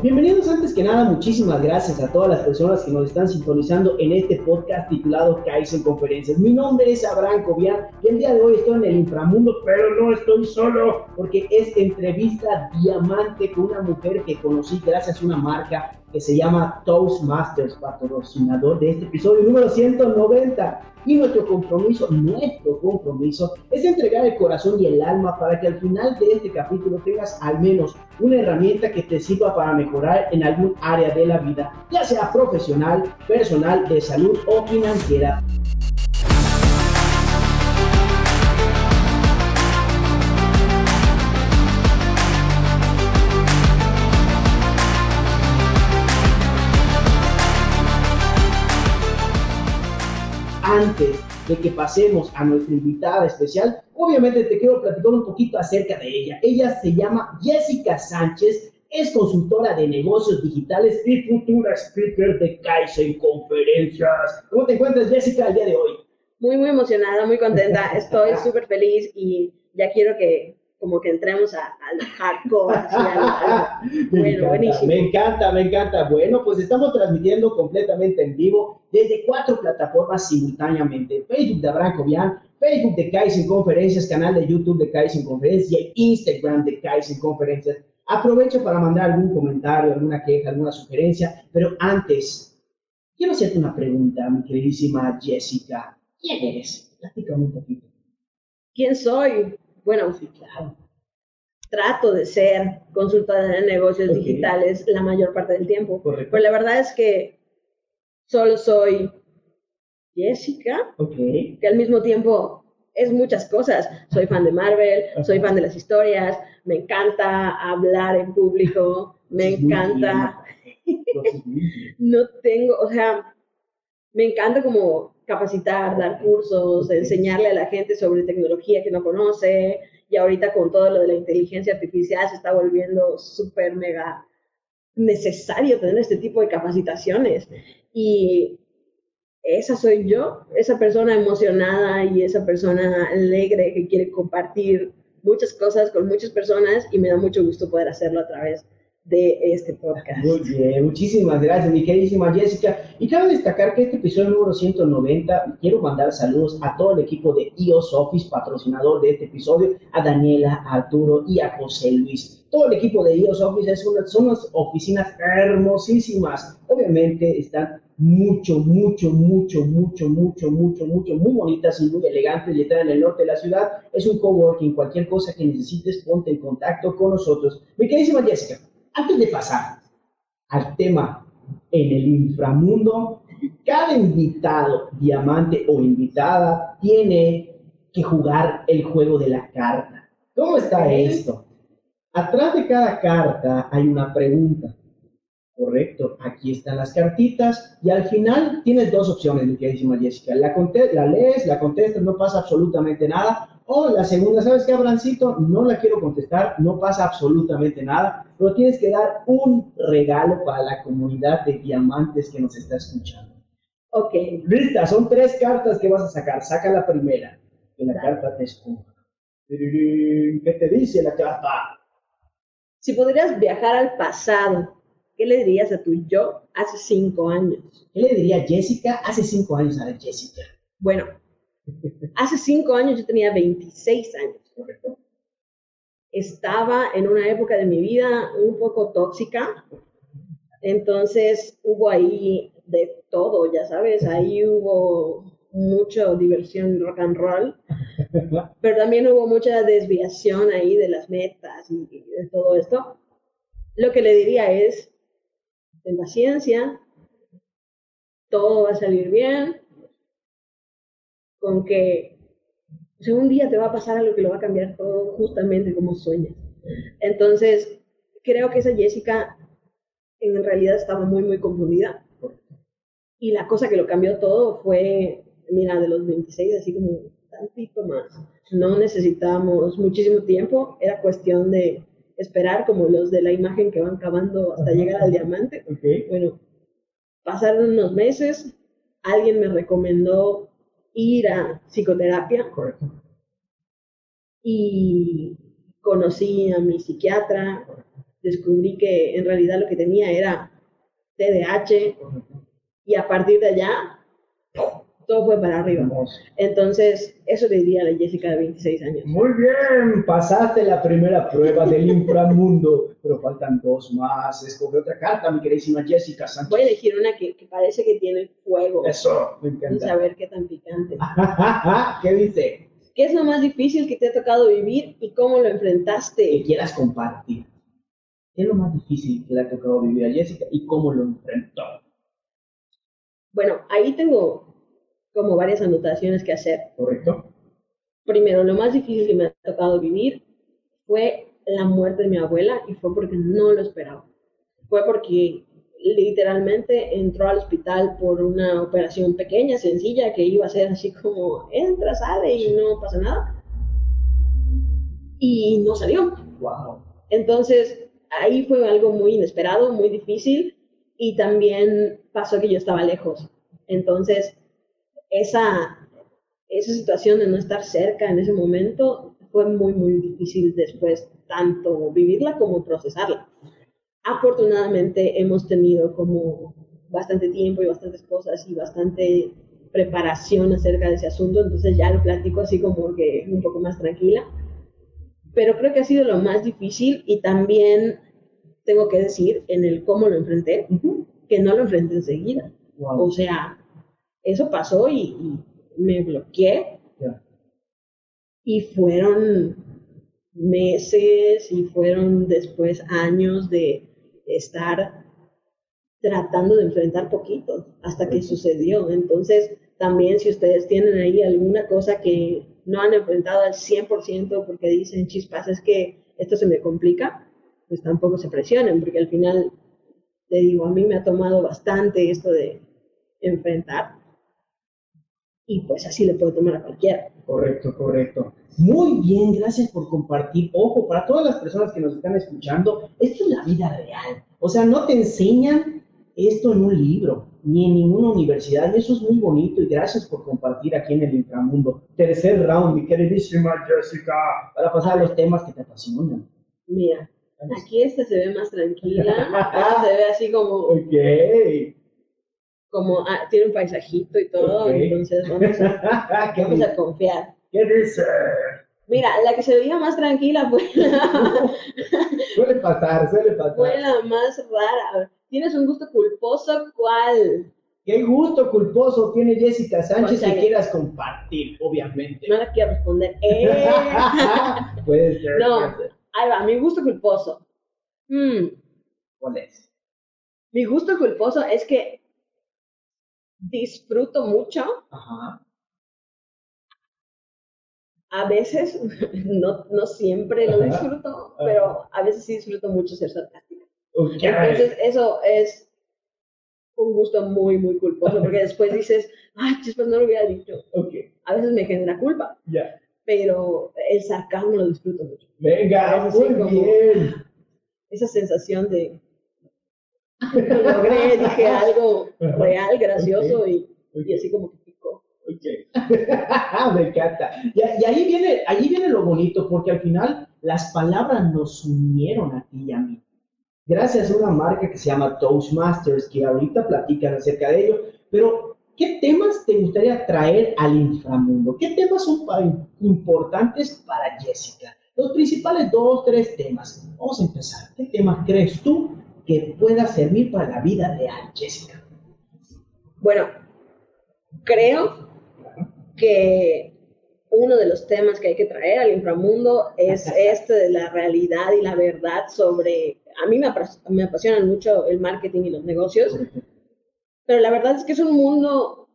Bienvenidos antes que nada, muchísimas gracias a todas las personas que nos están sintonizando en este podcast titulado Kaizen Conferencias. Mi nombre es Abraham Cobian y el día de hoy estoy en el inframundo, pero no estoy solo porque es entrevista diamante con una mujer que conocí gracias a una marca que se llama Toastmasters, patrocinador de este episodio número 190. Y nuestro compromiso, nuestro compromiso, es entregar el corazón y el alma para que al final de este capítulo tengas al menos una herramienta que te sirva para mejorar en algún área de la vida, ya sea profesional, personal, de salud o financiera. Antes de que pasemos a nuestra invitada especial, obviamente te quiero platicar un poquito acerca de ella. Ella se llama Jessica Sánchez, es consultora de negocios digitales y futura speaker de Kaizen Conferencias. ¿Cómo te encuentras, Jessica, el día de hoy? Muy, muy emocionada, muy contenta. Estoy súper feliz y ya quiero que como que entremos al hardcore. me, encanta, me encanta, me encanta. Bueno, pues estamos transmitiendo completamente en vivo desde cuatro plataformas simultáneamente. Facebook de Abraham Cobian, Facebook de Kaizen Conferencias, canal de YouTube de Kaizen Conferencias y Instagram de Kaizen Conferencias. Aprovecho para mandar algún comentario, alguna queja, alguna sugerencia, pero antes, quiero hacerte una pregunta, mi queridísima Jessica. ¿Quién eres? Platícame un poquito. ¿Quién soy? Bueno, sí, claro. Trato de ser consultora de negocios digitales la mayor parte del tiempo. Correcto. Pero la verdad es que solo soy Jessica, que al mismo tiempo es muchas cosas. Soy fan de Marvel, soy fan de las historias, me encanta hablar en público, me encanta. no tengo, o sea, me encanta como capacitar, dar cursos, enseñarle a la gente sobre tecnología que no conoce. Y ahorita con todo lo de la inteligencia artificial se está volviendo súper mega necesario tener este tipo de capacitaciones. Y esa soy yo, esa persona emocionada y esa persona alegre que quiere compartir muchas cosas con muchas personas y me da mucho gusto poder hacerlo a través de este podcast. Muy bien, muchísimas gracias, mi queridísima Jessica. Y quiero destacar que este episodio número 190, quiero mandar saludos a todo el equipo de iOS Office, patrocinador de este episodio, a Daniela, a Arturo y a José Luis. Todo el equipo de iOS Office es una, son unas oficinas hermosísimas. Obviamente están mucho, mucho, mucho, mucho, mucho, mucho, mucho, muy bonitas y muy elegantes y están en el norte de la ciudad. Es un coworking, cualquier cosa que necesites, ponte en contacto con nosotros. Mi queridísima Jessica, antes de pasar al tema en el inframundo, cada invitado, diamante o invitada, tiene que jugar el juego de la carta. ¿Cómo está esto? Atrás de cada carta hay una pregunta. Correcto, aquí están las cartitas y al final tienes dos opciones, mi queridísima Jessica. La, la lees, la contestas, no pasa absolutamente nada o la segunda, ¿sabes qué, Abrancito? No la quiero contestar, no pasa absolutamente nada, pero tienes que dar un regalo para la comunidad de diamantes que nos está escuchando. Ok. Lista, son tres cartas que vas a sacar. Saca la primera, que la carta te escoja. ¿Qué te dice la carta? Si podrías viajar al pasado, ¿qué le dirías a tu yo hace cinco años? ¿Qué le diría Jessica hace cinco años a Jessica? Bueno, Hace cinco años yo tenía 26 años, ¿correcto? Estaba en una época de mi vida un poco tóxica, entonces hubo ahí de todo, ya sabes, ahí hubo mucha diversión rock and roll, pero también hubo mucha desviación ahí de las metas y, de todo esto. Lo que le diría es, ten paciencia, todo va a salir bien, con que un día te va a pasar algo que lo va a cambiar todo justamente como sueñas. Entonces, creo que esa Jessica en realidad estaba muy, muy confundida. Y la cosa que lo cambió todo fue, mira, de los 26, así como tantito más. No necesitamos muchísimo tiempo, era cuestión de esperar como los de la imagen que van cavando hasta llegar al diamante. Bueno, pasaron unos meses, alguien me recomendó ir a psicoterapia. Y conocí a mi psiquiatra, descubrí que en realidad lo que tenía era TDAH y a partir de allá todo fue para arriba. Entonces, eso le diría a la Jessica de 26 años. Muy bien, pasaste la primera prueba del inframundo, pero faltan dos más. Escoge otra carta, mi queridísima Jessica Sánchez. Voy a elegir una que, parece que tiene fuego. Eso, me encanta. A ver qué tan picante. ¿Qué dice? ¿Qué es lo más difícil que te ha tocado vivir y cómo lo enfrentaste? Que quieras compartir. ¿Qué es lo más difícil que le ha tocado vivir a Jessica y cómo lo enfrentó? Bueno, ahí tengo como varias anotaciones que hacer. Correcto. Primero, lo más difícil que me ha tocado vivir fue la muerte de mi abuela y fue porque no lo esperaba. Fue porque literalmente entró al hospital por una operación pequeña, sencilla, que iba a ser así como entra, sale y no pasa nada. Y no salió. Wow. Entonces, ahí fue algo muy inesperado, muy difícil y también pasó que yo estaba lejos. Entonces, esa, esa situación de no estar cerca en ese momento fue muy, muy difícil después, tanto vivirla como procesarla. Afortunadamente hemos tenido como bastante tiempo y bastantes cosas y bastante preparación acerca de ese asunto, entonces ya lo platico así como que un poco más tranquila. Pero creo que ha sido lo más difícil y también tengo que decir en el cómo lo enfrenté, que no lo enfrenté enseguida. O sea, eso pasó y, me bloqueé. Y fueron meses y fueron después años de estar tratando de enfrentar poquito hasta que sucedió. Entonces, también si ustedes tienen ahí alguna cosa que no han enfrentado al 100% porque dicen, chispas, es que esto se me complica, pues tampoco se presionen, porque al final, te digo, a mí me ha tomado bastante esto de enfrentar y pues así le puede tomar a cualquiera. Correcto, correcto. Muy bien, gracias por compartir. Ojo, para todas las personas que nos están escuchando, esto es la vida real. O sea, no te enseñan esto en un libro, ni en ninguna universidad, y eso es muy bonito, y gracias por compartir aquí en el inframundo. Tercer round, mi queridísima Jessica, para pasar a los temas que te apasionan. Mira, aquí esta se ve más tranquila, se ve así como... Ok como ah, tiene un paisajito y todo, entonces vamos a, vamos a confiar. ¿Qué dice? Mira, la que se veía más tranquila fue la... suele pasar, suele pasar. Fue la más rara. ¿Tienes un gusto culposo? ¿Cuál? ¿Qué gusto culposo tiene Jessica Sánchez que quieras compartir, obviamente? No la quiero responder. Eh. Puede ser. No, ahí va, mi gusto culposo. Hmm. ¿Cuál es? Mi gusto culposo es que disfruto mucho. A veces, no, no siempre lo disfruto, pero a veces sí disfruto mucho ser sarcástica. Entonces, eso es un gusto muy, muy culposo, porque después dices, ay, chispas, no lo hubiera dicho. A veces me genera culpa. Pero el sarcasmo lo disfruto mucho. Venga, muy bien. Esa sensación de, lo logré, dije algo real, gracioso y, y, así como que picó. Me encanta. Y, y, ahí, viene, ahí viene lo bonito, porque al final las palabras nos unieron a ti y a mí. Gracias a una marca que se llama Toastmasters, que ahorita platican acerca de ello. Pero, ¿qué temas te gustaría traer al inframundo? ¿Qué temas son importantes para Jessica? Los principales dos, tres temas. Vamos a empezar. ¿Qué temas crees tú que pueda servir para la vida real, Jessica? Bueno, creo que uno de los temas que hay que traer al inframundo es este de la realidad y la verdad sobre, a mí me, me apasionan mucho el marketing y los negocios, pero la verdad es que es un mundo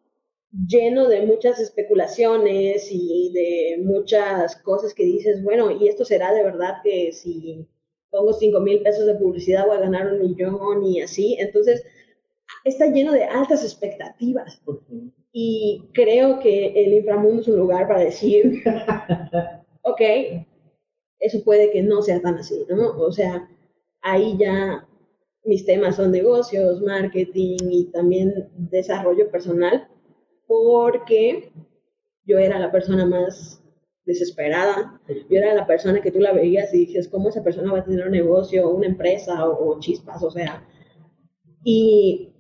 lleno de muchas especulaciones y de muchas cosas que dices, bueno, y esto será de verdad que si pongo 5 mil pesos de publicidad, voy a ganar un millón y así. Entonces, está lleno de altas expectativas. Y creo que el inframundo es un lugar para decir, ok, eso puede que no sea tan así, ¿no? O sea, ahí ya mis temas son negocios, marketing y también desarrollo personal, porque yo era la persona más desesperada. Yo era la persona que tú la veías y dices, ¿cómo esa persona va a tener un negocio, una empresa o, chispas? O sea, y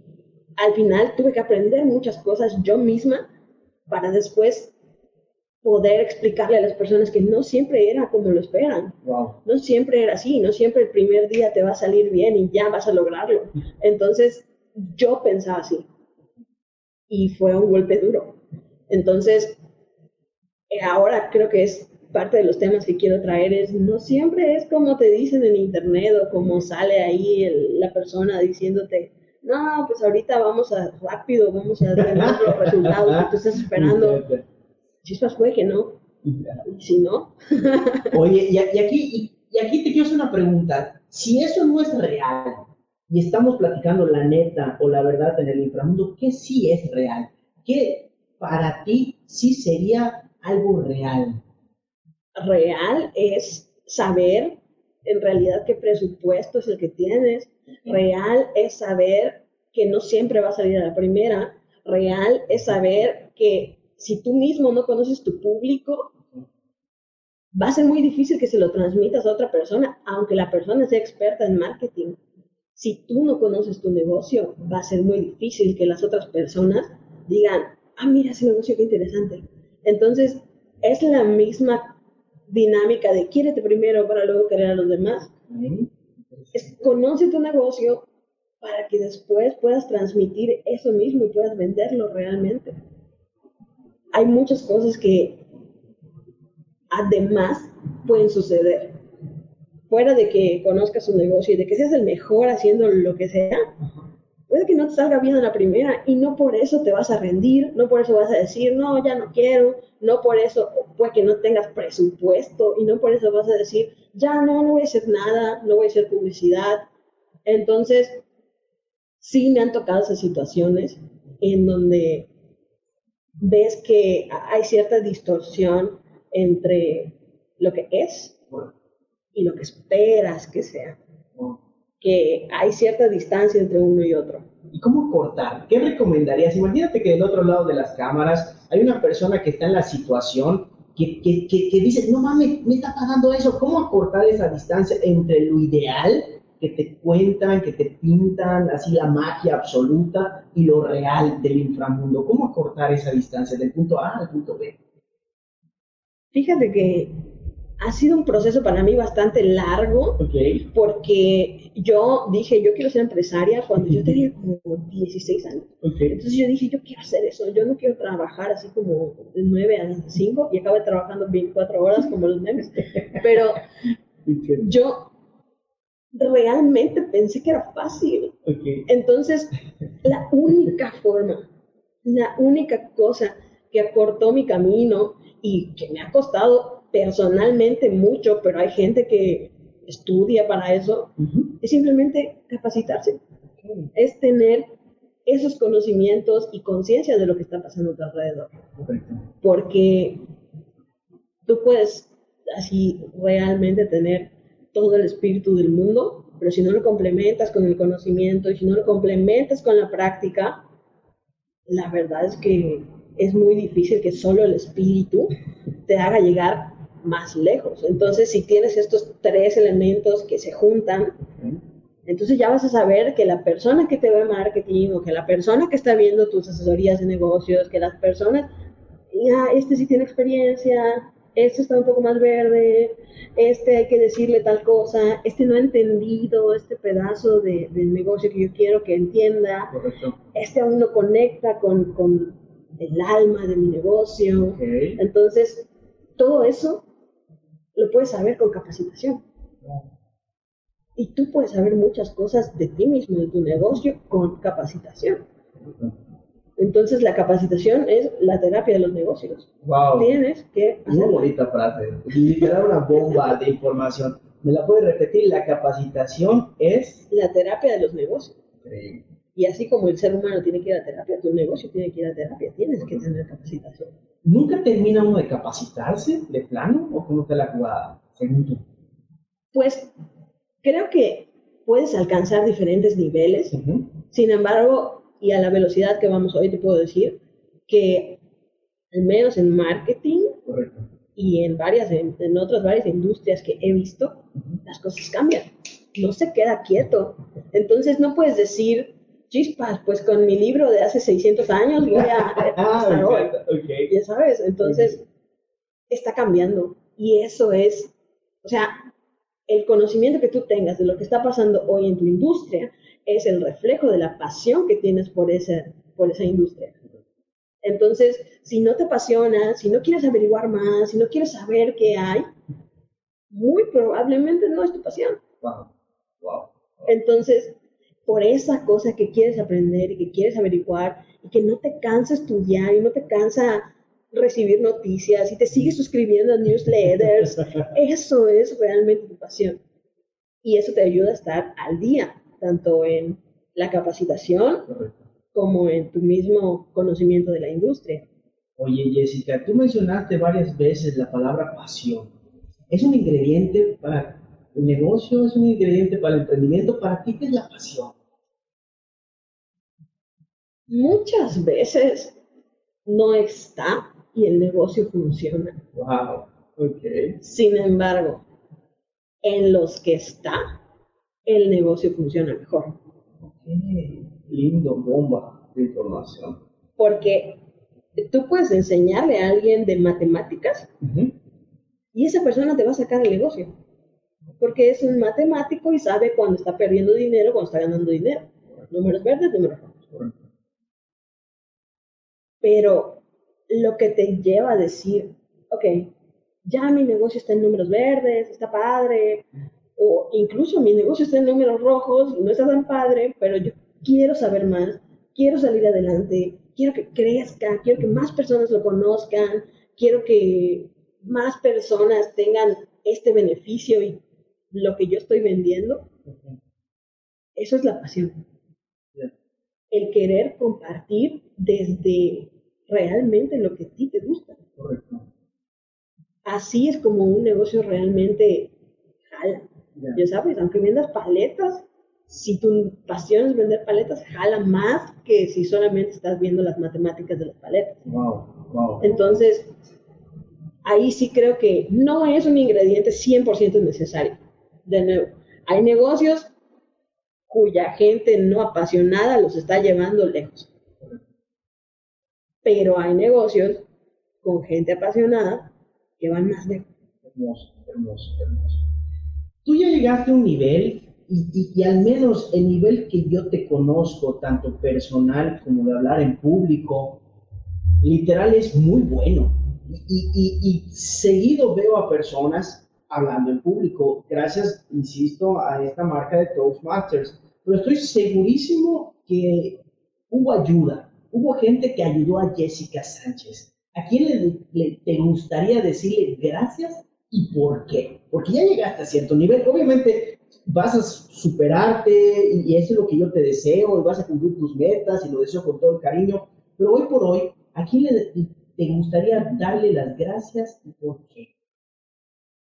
al final tuve que aprender muchas cosas yo misma para después poder explicarle a las personas que no siempre era como lo esperan. No siempre era así, no siempre el primer día te va a salir bien y ya vas a lograrlo. Entonces, yo pensaba así. Y fue un golpe duro. Entonces, ahora creo que es parte de los temas que quiero traer es, no siempre es como te dicen en internet o como sale ahí la persona diciéndote, no, pues ahorita vamos a rápido, vamos a tener los resultados que tú estás esperando. Chispas fue que no. Si no. Oye, y, aquí, y, aquí te quiero hacer una pregunta. Si eso no es real y estamos platicando la neta o la verdad en el inframundo, ¿qué sí es real? ¿Qué para ti sí sería algo real? Real es saber en realidad qué presupuesto es el que tienes. Real es saber que no siempre va a salir a la primera. Real es saber que si tú mismo no conoces tu público, va a ser muy difícil que se lo transmitas a otra persona, aunque la persona sea experta en marketing. Si tú no conoces tu negocio, va a ser muy difícil que las otras personas digan, ah, mira ese negocio, qué interesante. Entonces, es la misma dinámica de quiérete primero para luego querer a los demás. Es, conoce tu negocio para que después puedas transmitir eso mismo y puedas venderlo realmente hay muchas cosas que además pueden suceder. Fuera de que conozcas un negocio y de que seas el mejor haciendo lo que sea, puede que no te salga bien a la primera y no por eso te vas a rendir, no por eso vas a decir, no, ya no quiero, no por eso, puede que no tengas presupuesto y no por eso vas a decir, ya no, no voy a hacer nada, no voy a hacer publicidad. Entonces, sí me han tocado esas situaciones en donde ves que hay cierta distorsión entre lo que es y lo que esperas que sea. Que hay cierta distancia entre uno y otro. ¿Y cómo cortar? ¿Qué recomendarías? Imagínate que del otro lado de las cámaras hay una persona que está en la situación que, que, que, dice, no mames, me está pagando eso. ¿Cómo acortar esa distancia entre lo ideal que te cuentan, que te pintan así la magia absoluta y lo real del inframundo. ¿Cómo acortar esa distancia del punto A al punto B? Fíjate que ha sido un proceso para mí bastante largo, porque yo dije, yo quiero ser empresaria cuando yo tenía como 16 años. Entonces yo dije, yo quiero hacer eso, yo no quiero trabajar así como de 9 a 5 y acabé trabajando 24 horas como los memes. Pero yo realmente pensé que era fácil. Entonces, la única forma, la única cosa que acortó mi camino y que me ha costado personalmente mucho, pero hay gente que estudia para eso, es simplemente capacitarse. Es tener esos conocimientos y conciencia de lo que está pasando a tu alrededor. Porque tú puedes así realmente tener todo el espíritu del mundo, pero si no lo complementas con el conocimiento y si no lo complementas con la práctica, la verdad es que es muy difícil que solo el espíritu te haga llegar más lejos. Entonces, si tienes estos tres elementos que se juntan, entonces ya vas a saber que la persona que te ve marketing o que la persona que está viendo tus asesorías de negocios, que las personas, ya, este sí tiene experiencia, este está un poco más verde, este hay que decirle tal cosa, este no ha entendido este pedazo de, del negocio que yo quiero que entienda, este aún no conecta con, con, el alma de mi negocio. Entonces, todo eso lo puedes saber con capacitación. Y tú puedes saber muchas cosas de ti mismo, de tu negocio, con capacitación. Entonces la capacitación es la terapia de los negocios. Wow. Tienes que... Una bonita frase. Literal una bomba de información. ¿Me la puedes repetir? La capacitación es... La terapia de los negocios. Y así como el ser humano tiene que ir a terapia, tu negocio tiene que ir a terapia. Tienes que tener capacitación. ¿Nunca termina uno de capacitarse de plano o cómo te la jugada, según tú? Pues creo que puedes alcanzar diferentes niveles. Sin embargo, y a la velocidad que vamos hoy, te puedo decir que al menos en marketing y en varias, en, otras varias industrias que he visto, las cosas cambian. No se queda quieto. Entonces no puedes decir, chispas, pues con mi libro de hace 600 años voy a ah, hoy. Ya sabes, entonces está cambiando. Y eso es, o sea, el conocimiento que tú tengas de lo que está pasando hoy en tu industria es el reflejo de la pasión que tienes por esa, por esa industria. Entonces, si no te apasiona, si no quieres averiguar más, si no quieres saber qué hay, muy probablemente no es tu pasión. Entonces, por esa cosa que quieres aprender y que quieres averiguar y que no te cansa estudiar y no te cansa recibir noticias y te sigues suscribiendo a newsletters, eso es realmente tu pasión. Y eso te ayuda a estar al día, tanto en la capacitación como en tu mismo conocimiento de la industria. Oye, Jessica, tú mencionaste varias veces la palabra pasión. ¿Es un ingrediente para el negocio? ¿Es un ingrediente para el emprendimiento? ¿Para ti qué es la pasión? Muchas veces no está y el negocio funciona. Wow, ok. Sin embargo, en los que está, el negocio funciona mejor. Ok lindo bomba de información. Porque tú puedes enseñarle a alguien de matemáticas y esa persona te va a sacar el negocio. Porque es un matemático y sabe cuando está perdiendo dinero, cuando está ganando dinero. Números verdes, números rojos. Pero lo que te lleva a decir, ok, ya mi negocio está en números verdes, está padre, o incluso mi negocio está en números rojos, no está tan padre, pero yo quiero saber más, quiero salir adelante, quiero que crezca, quiero que más personas lo conozcan, quiero que más personas tengan este beneficio y lo que yo estoy vendiendo. Eso es la pasión. El querer compartir desde realmente lo que a ti te gusta. Así es como un negocio realmente jala. Ya sabes, aunque vendas paletas, si tu pasión es vender paletas, jala más que si solamente estás viendo las matemáticas de las paletas. Entonces, ahí sí creo que no es un ingrediente 100% necesario. De nuevo, hay negocios cuya gente no apasionada los está llevando lejos. Pero hay negocios con gente apasionada que van más lejos. Hermoso, hermoso, hermoso. Tú ya llegaste a un nivel y, al menos el nivel que yo te conozco, tanto personal como de hablar en público, literal es muy bueno. Y, y, seguido veo a personas hablando en público, gracias, insisto, a esta marca de Toastmasters. Pero estoy segurísimo que hubo ayuda, hubo gente que ayudó a Jessica Sánchez. ¿A quién le, te gustaría decirle gracias y por qué? Porque ya llegaste a cierto nivel. Obviamente vas a superarte y, eso es lo que yo te deseo y vas a cumplir tus metas y lo deseo con todo el cariño. Pero hoy por hoy, ¿a quién le, te gustaría darle las gracias y por qué?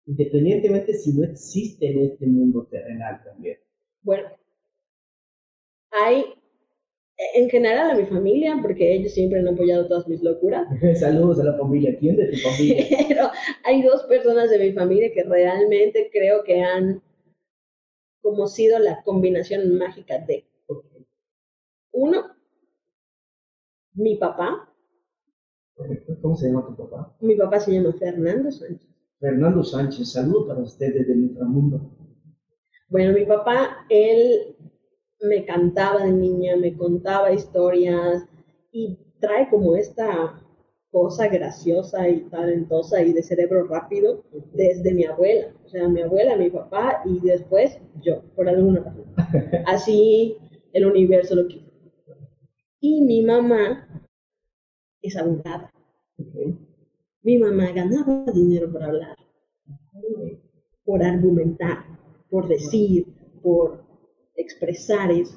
Independientemente si no existe en este mundo terrenal también. Bueno, hay en general a mi familia, porque ellos siempre han apoyado todas mis locuras. Saludos a la familia. ¿Quién de tu familia? Pero hay dos personas de mi familia que realmente creo que han como sido la combinación mágica de uno, mi papá. ¿Cómo se llama tu papá? Mi papá se llama Fernando Sánchez. Fernando Sánchez, saludo para usted desde el inframundo. Bueno, mi papá, él me cantaba de niña, me contaba historias y trae como esta cosa graciosa y talentosa y de cerebro rápido desde mi abuela. O sea, mi abuela, mi papá y después yo, por alguna razón. Así el universo lo quiso. Y mi mamá es abogada. Mi mamá ganaba dinero por hablar, por argumentar, por decir, por expresar eso.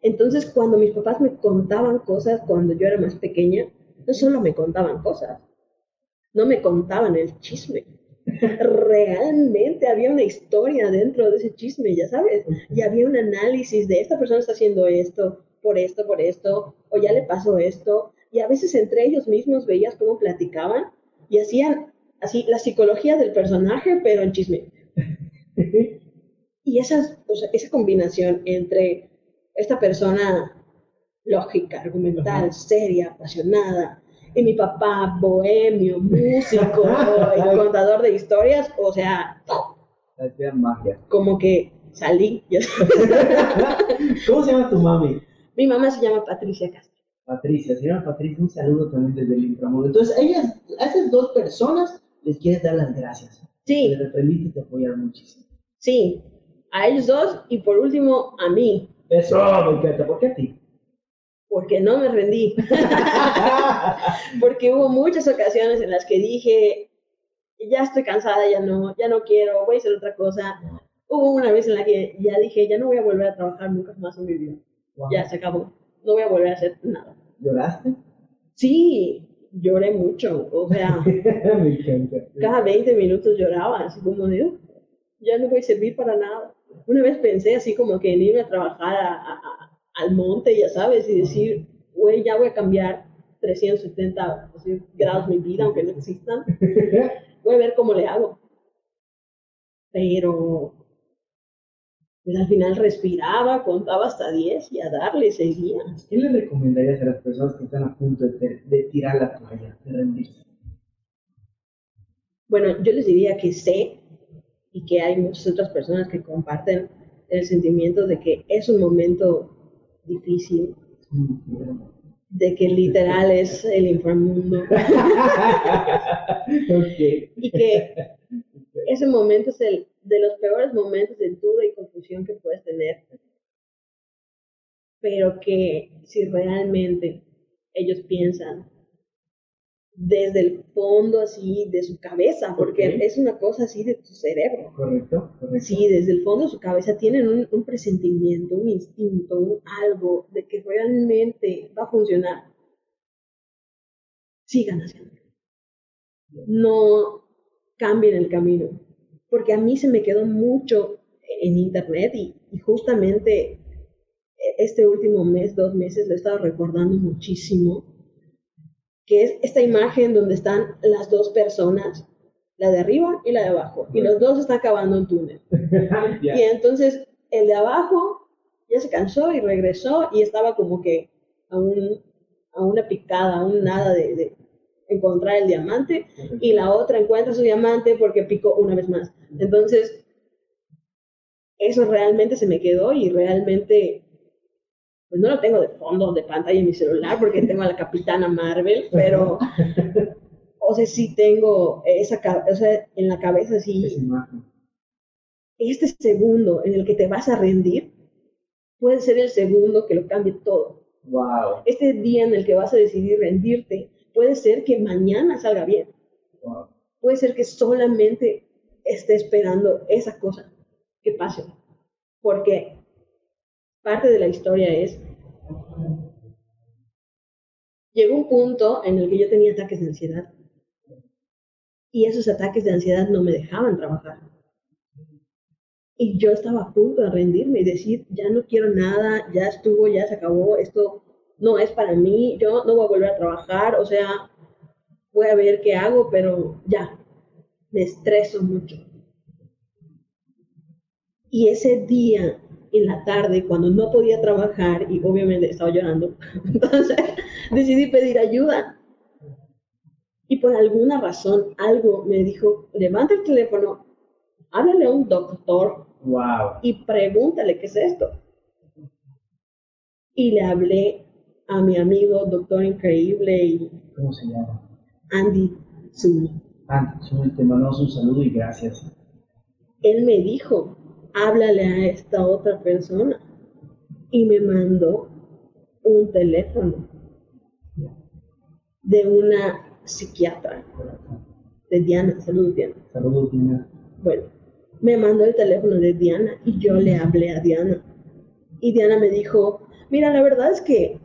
Entonces, cuando mis papás me contaban cosas cuando yo era más pequeña, no solo me contaban cosas, no me contaban el chisme. Realmente había una historia dentro de ese chisme, ya sabes, y había un análisis de esta persona está haciendo esto, por esto, por esto, o ya le pasó esto, y a veces entre ellos mismos veías cómo platicaban y hacían así la psicología del personaje, pero en chisme. y esa combinación entre esta persona lógica, argumental, seria, apasionada, y mi papá, bohemio, músico, y contador de historias, o sea, magia. Como que salí. ¿Cómo se llama tu mami? Mi mamá se llama Patricia Castro. Patricia, se llama Patricia, un saludo también desde el inframundo. Entonces, ellas, a esas dos personas les quieres dar las gracias. Sí. Les permite te apoyar muchísimo. Sí, a ellos dos y por último a mí. Eso, me encanta. ¿Por qué a ti? Porque no me rendí. Porque hubo muchas ocasiones en las que dije, ya estoy cansada, ya no, ya no quiero, voy a hacer otra cosa. Hubo una vez en la que ya dije, ya no voy a volver a trabajar nunca más en mi vida. Ya se acabó. No voy a volver a hacer nada. ¿Lloraste? Sí, lloré mucho. O sea, cada 20 minutos lloraba, así como de, ya no voy a servir para nada. Una vez pensé así como que en irme a trabajar al monte, ya sabes, y decir, güey, ya voy a cambiar 370 grados mi vida, aunque no existan. Voy a ver cómo le hago. Pero pues al final respiraba, contaba hasta 10 y a darle seguía. ¿Qué le recomendarías a las personas que están a punto de, de tirar la toalla, de rendirse? Bueno, yo les diría que sé y que hay muchas otras personas que comparten el sentimiento de que es un momento difícil, de que literal es el inframundo. Y que ese momento es el de los peores momentos de duda y confusión que puedes tener. Pero que si realmente ellos piensan desde el fondo así de su cabeza, porque es una cosa así de tu cerebro. Correcto, correcto. Sí, desde el fondo de su cabeza tienen un, presentimiento, un instinto, un algo de que realmente va a funcionar. Sigan haciendo. No cambien el camino, porque a mí se me quedó mucho en internet y, y justamente este último mes, dos meses, lo he estado recordando muchísimo que es esta imagen donde están las dos personas, la de arriba y la de abajo, y los dos están cavando un túnel. Y entonces el de abajo ya se cansó y regresó y estaba como que a, un, a una picada, a un nada de, de encontrar el diamante, y la otra encuentra su diamante porque picó una vez más. Entonces, eso realmente se me quedó y realmente pues no lo tengo de fondo de pantalla en mi celular porque tengo a la Capitana Marvel, pero, o sea, sí tengo esa, o sea, en la cabeza sí. Este segundo en el que te vas a rendir puede ser el segundo que lo cambie todo. Wow. Este día en el que vas a decidir rendirte puede ser que mañana salga bien. Wow. Puede ser que solamente esté esperando esa cosa que pase. Porque parte de la historia es, llegó un punto en el que yo tenía ataques de ansiedad y esos ataques de ansiedad no me dejaban trabajar. Y yo estaba a punto de rendirme y decir, ya no quiero nada, ya estuvo, ya se acabó, esto no es para mí, yo no voy a volver a trabajar, o sea, voy a ver qué hago, pero ya, me estreso mucho. Y ese día en la tarde cuando no podía trabajar y obviamente estaba llorando. Entonces decidí pedir ayuda. Y por alguna razón algo me dijo, levanta el teléfono, háblale a un doctor wow. y pregúntale qué es esto. Y le hablé a mi amigo, doctor increíble. Y ¿Cómo se llama? Andy Zul. Andy Zul, te mandamos un saludo y gracias. Él me dijo, háblale a esta otra persona. Y me mandó un teléfono de una psiquiatra, de Diana. Saludos, Diana. Saludos, Diana. Bueno, me mandó el teléfono de Diana y yo le hablé a Diana. Y Diana me dijo, mira, la verdad es que,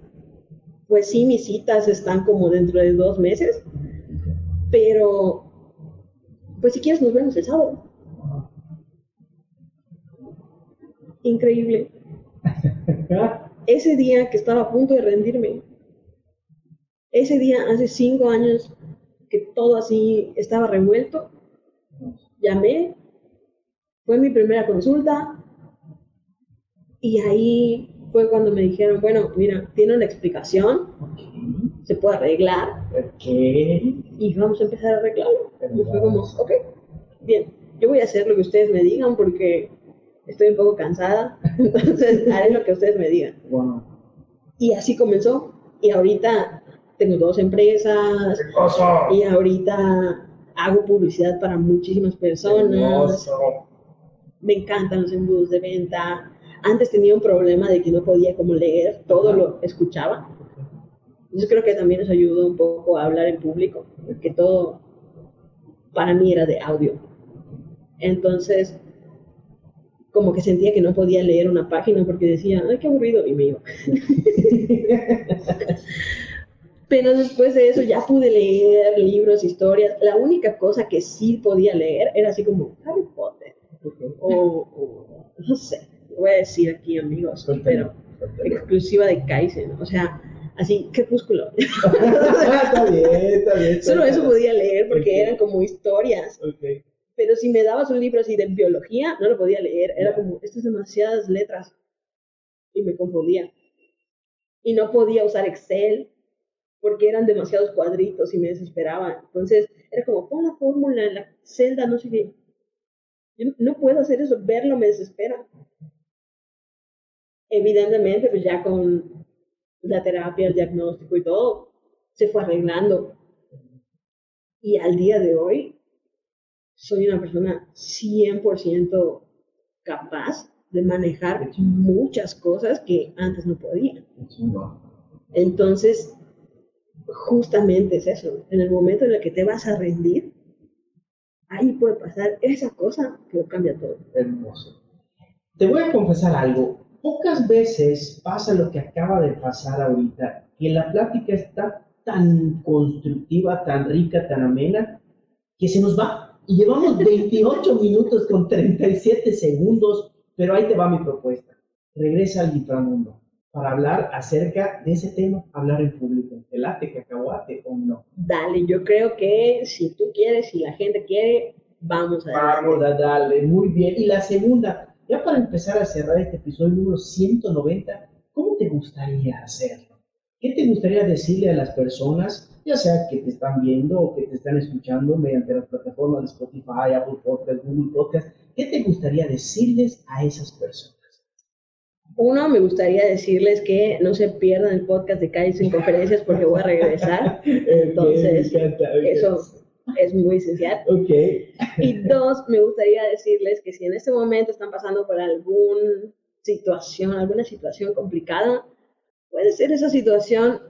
pues sí, mis citas están como dentro de dos meses, pero, pues si quieres nos vemos el sábado. increíble. Ese día que estaba a punto de rendirme, ese día hace cinco años que todo así estaba revuelto. Llamé, fue mi primera consulta y ahí fue cuando me dijeron, bueno, mira, tiene una explicación, se puede arreglar y vamos a empezar a arreglarlo. Y fue como, ok, bien, yo voy a hacer lo que ustedes me digan porque estoy un poco cansada, entonces haré lo que ustedes me digan. Y así comenzó. Y ahorita tengo dos empresas. Y ahorita hago publicidad para muchísimas personas. Me encantan los embudos de venta. Antes tenía un problema de que no podía como leer, todo lo escuchaba. Yo creo que también nos ayudó un poco a hablar en público, porque todo para mí era de audio. Entonces, como que sentía que no podía leer una página porque decía, ay, qué aburrido, y me iba. Pero después de eso ya pude leer libros, historias. La única cosa que sí podía leer era así como Harry Potter. O, no sé, voy a decir aquí, amigos, pero exclusiva de Kaizen. O sea, así, crepúsculo. está bien, está bien. Solo eso podía leer porque eran como historias. Pero si me dabas un libro así de biología, no lo podía leer. Era como, estas demasiadas letras. Y me confundía. Y no podía usar Excel porque eran demasiados cuadritos y me desesperaba. Entonces, era como, pon la fórmula en la celda, no sé qué. Yo no puedo hacer eso, verlo me desespera. Evidentemente, pues ya con la terapia, el diagnóstico y todo, se fue arreglando. Y al día de hoy, soy una persona 100% capaz de manejar muchas cosas que antes no podía. Entonces, justamente es eso. En el momento en el que te vas a rendir, ahí puede pasar esa cosa que lo cambia todo. Hermoso. Te voy a confesar algo. Pocas veces pasa lo que acaba de pasar ahorita, que la plática está tan constructiva, tan rica, tan amena, que se nos va y llevamos 28 minutos con 37 segundos, pero ahí te va mi propuesta. Regresa al inframundo para hablar acerca de ese tema, hablar en público. ¿Te late, cacahuate o no? Dale, yo creo que si tú quieres, si la gente quiere, vamos a darle. Vamos a darle, muy bien. Y la segunda, ya para empezar a cerrar este episodio número 190, ¿cómo te gustaría hacerlo? ¿Qué te gustaría decirle a las personas ya sea que te están viendo o que te están escuchando mediante las plataformas de Spotify, Apple Podcast, Google Podcast, ¿qué te gustaría decirles a esas personas? Uno, me gustaría decirles que no se pierdan el podcast de Calles en Conferencias porque voy a regresar. Entonces, eso es muy esencial. Okay. Y dos, me gustaría decirles que si en este momento están pasando por alguna situación, alguna situación complicada, puede ser esa situación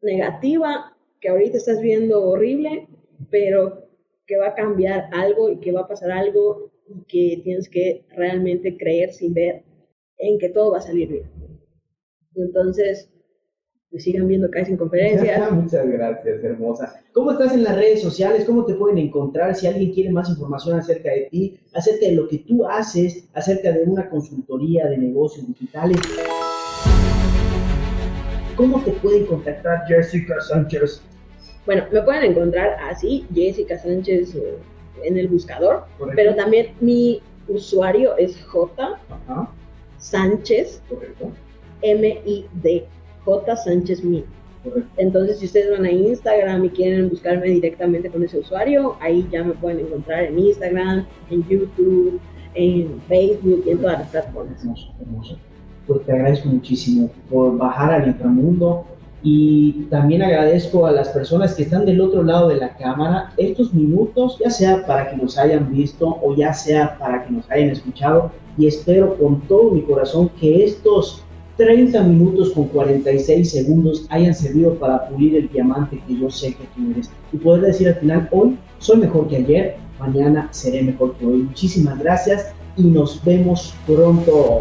negativa que ahorita estás viendo horrible, pero que va a cambiar algo y que va a pasar algo y que tienes que realmente creer sin ver en que todo va a salir bien. Entonces, me sigan viendo acá en conferencias. Muchas gracias, hermosa. ¿Cómo estás en las redes sociales? ¿Cómo te pueden encontrar? Si alguien quiere más información acerca de ti, acerca de lo que tú haces, acerca de una consultoría de negocios digitales. ¿Cómo te pueden contactar Jessica Sánchez? Bueno, me pueden encontrar así, Jessica Sánchez eh, en el buscador, pero también mi usuario es J Sánchez M-I-D, J Sánchez Mi. Entonces, si ustedes van a Instagram y quieren buscarme directamente con ese usuario, ahí ya me pueden encontrar en Instagram, en YouTube, en Facebook y en todas las plataformas. Hermoso, hermoso pues te agradezco muchísimo por bajar al inframundo y también agradezco a las personas que están del otro lado de la cámara estos minutos, ya sea para que nos hayan visto o ya sea para que nos hayan escuchado y espero con todo mi corazón que estos 30 minutos con 46 segundos hayan servido para pulir el diamante que yo sé que tú eres y poder decir al final, hoy soy mejor que ayer, mañana seré mejor que hoy. Muchísimas gracias y nos vemos pronto.